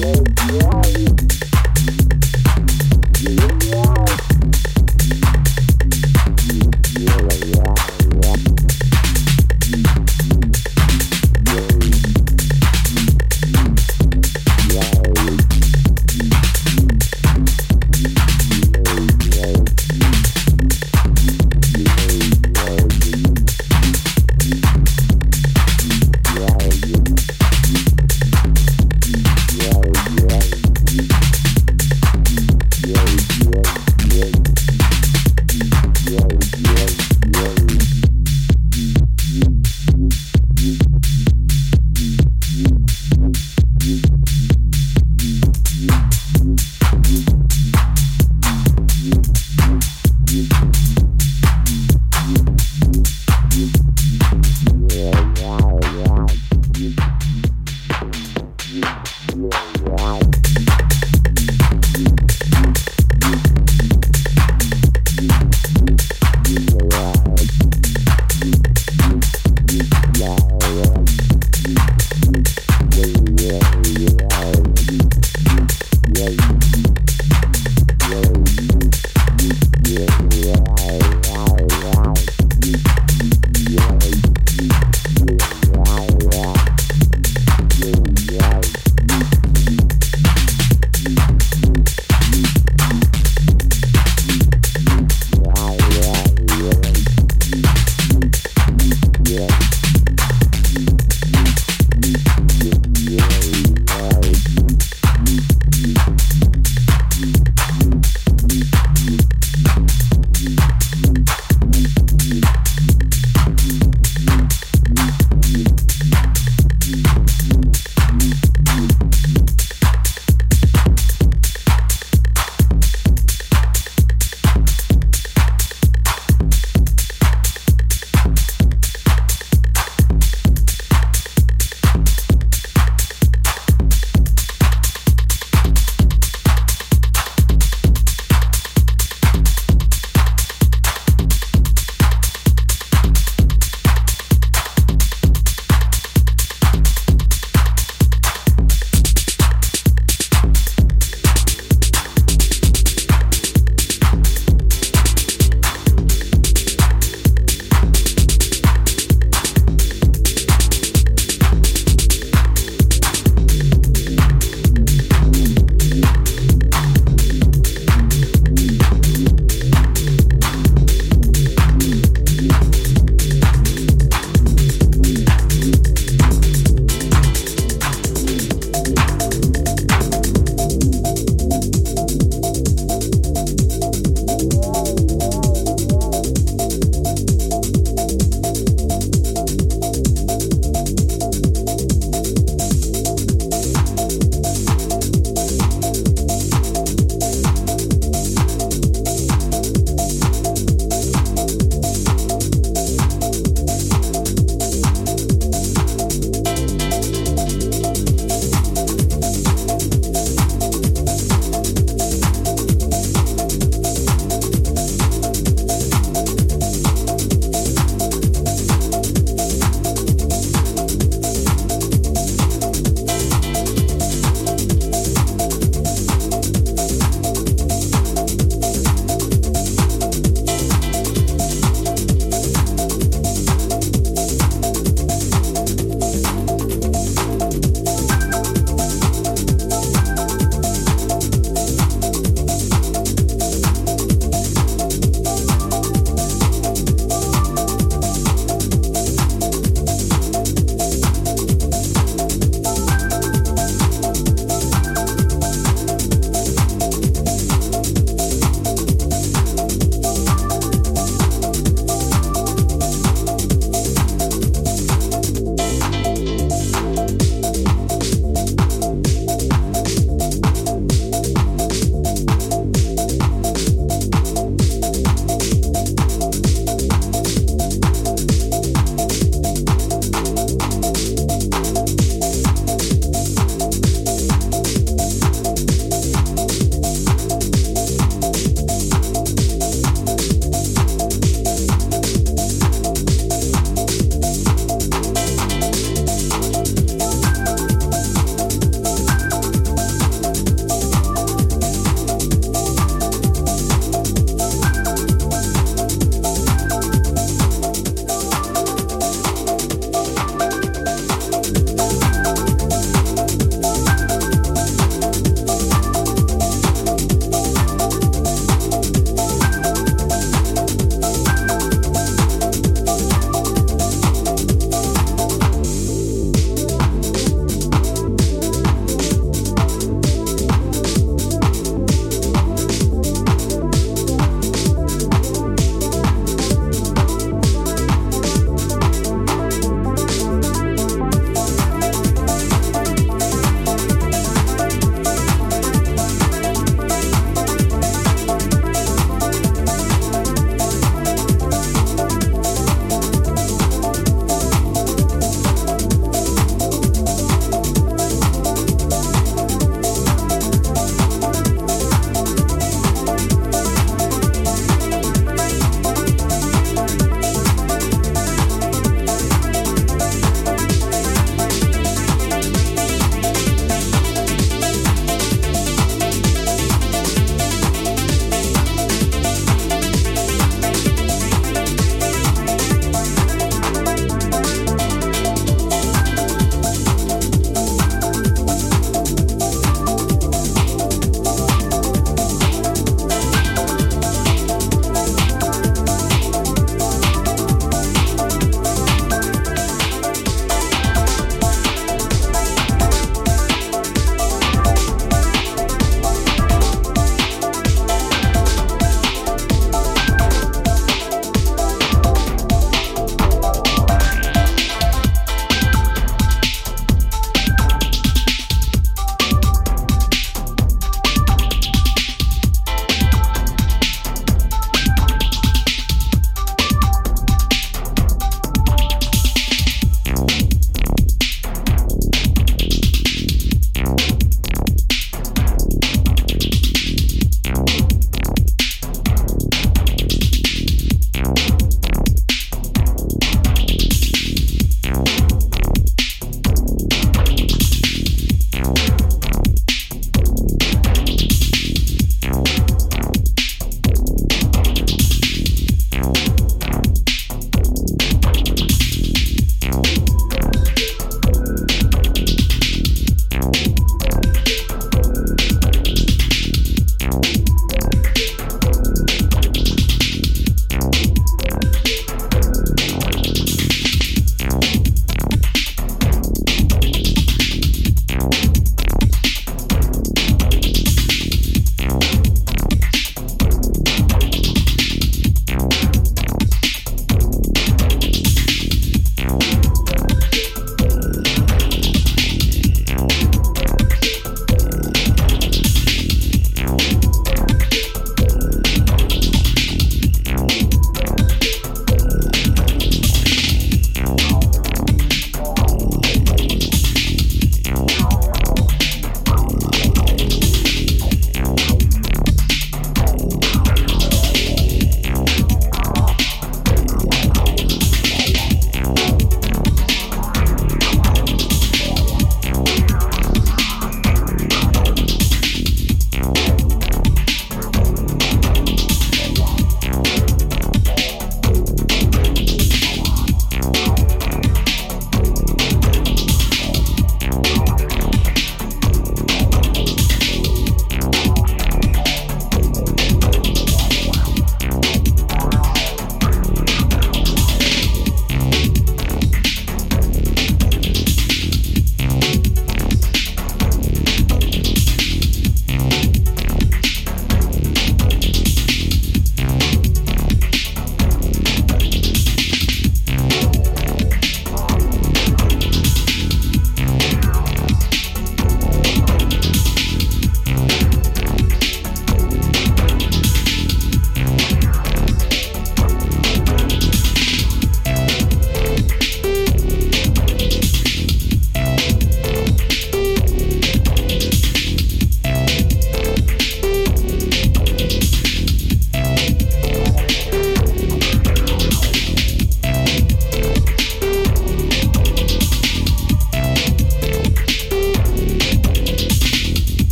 Thank you.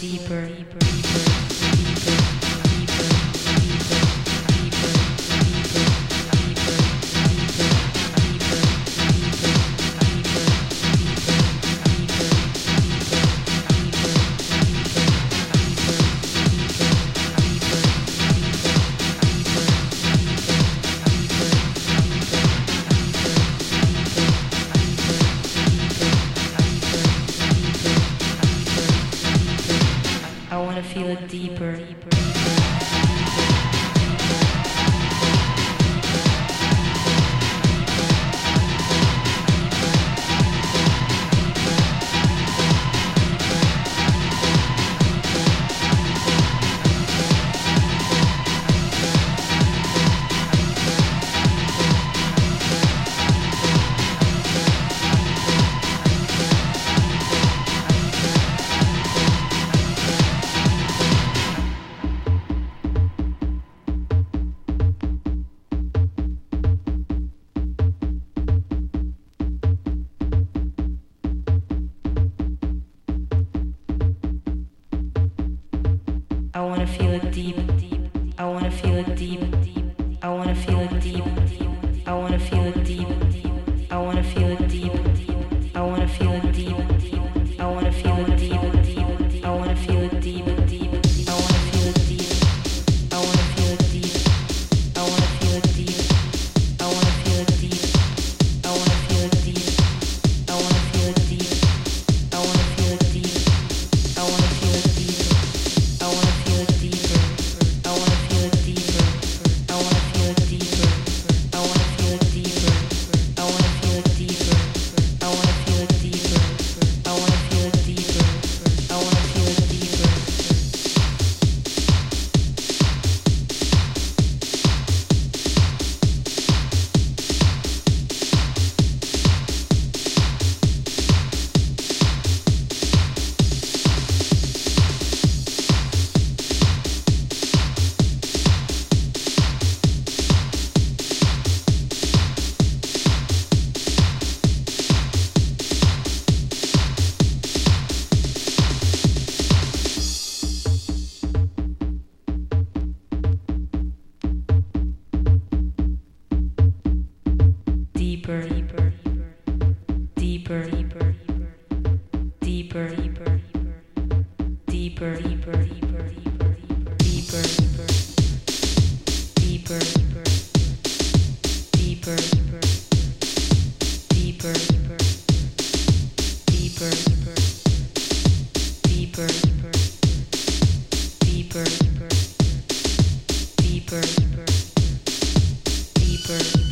Deeper, deeper, deeper, deeper, deeper,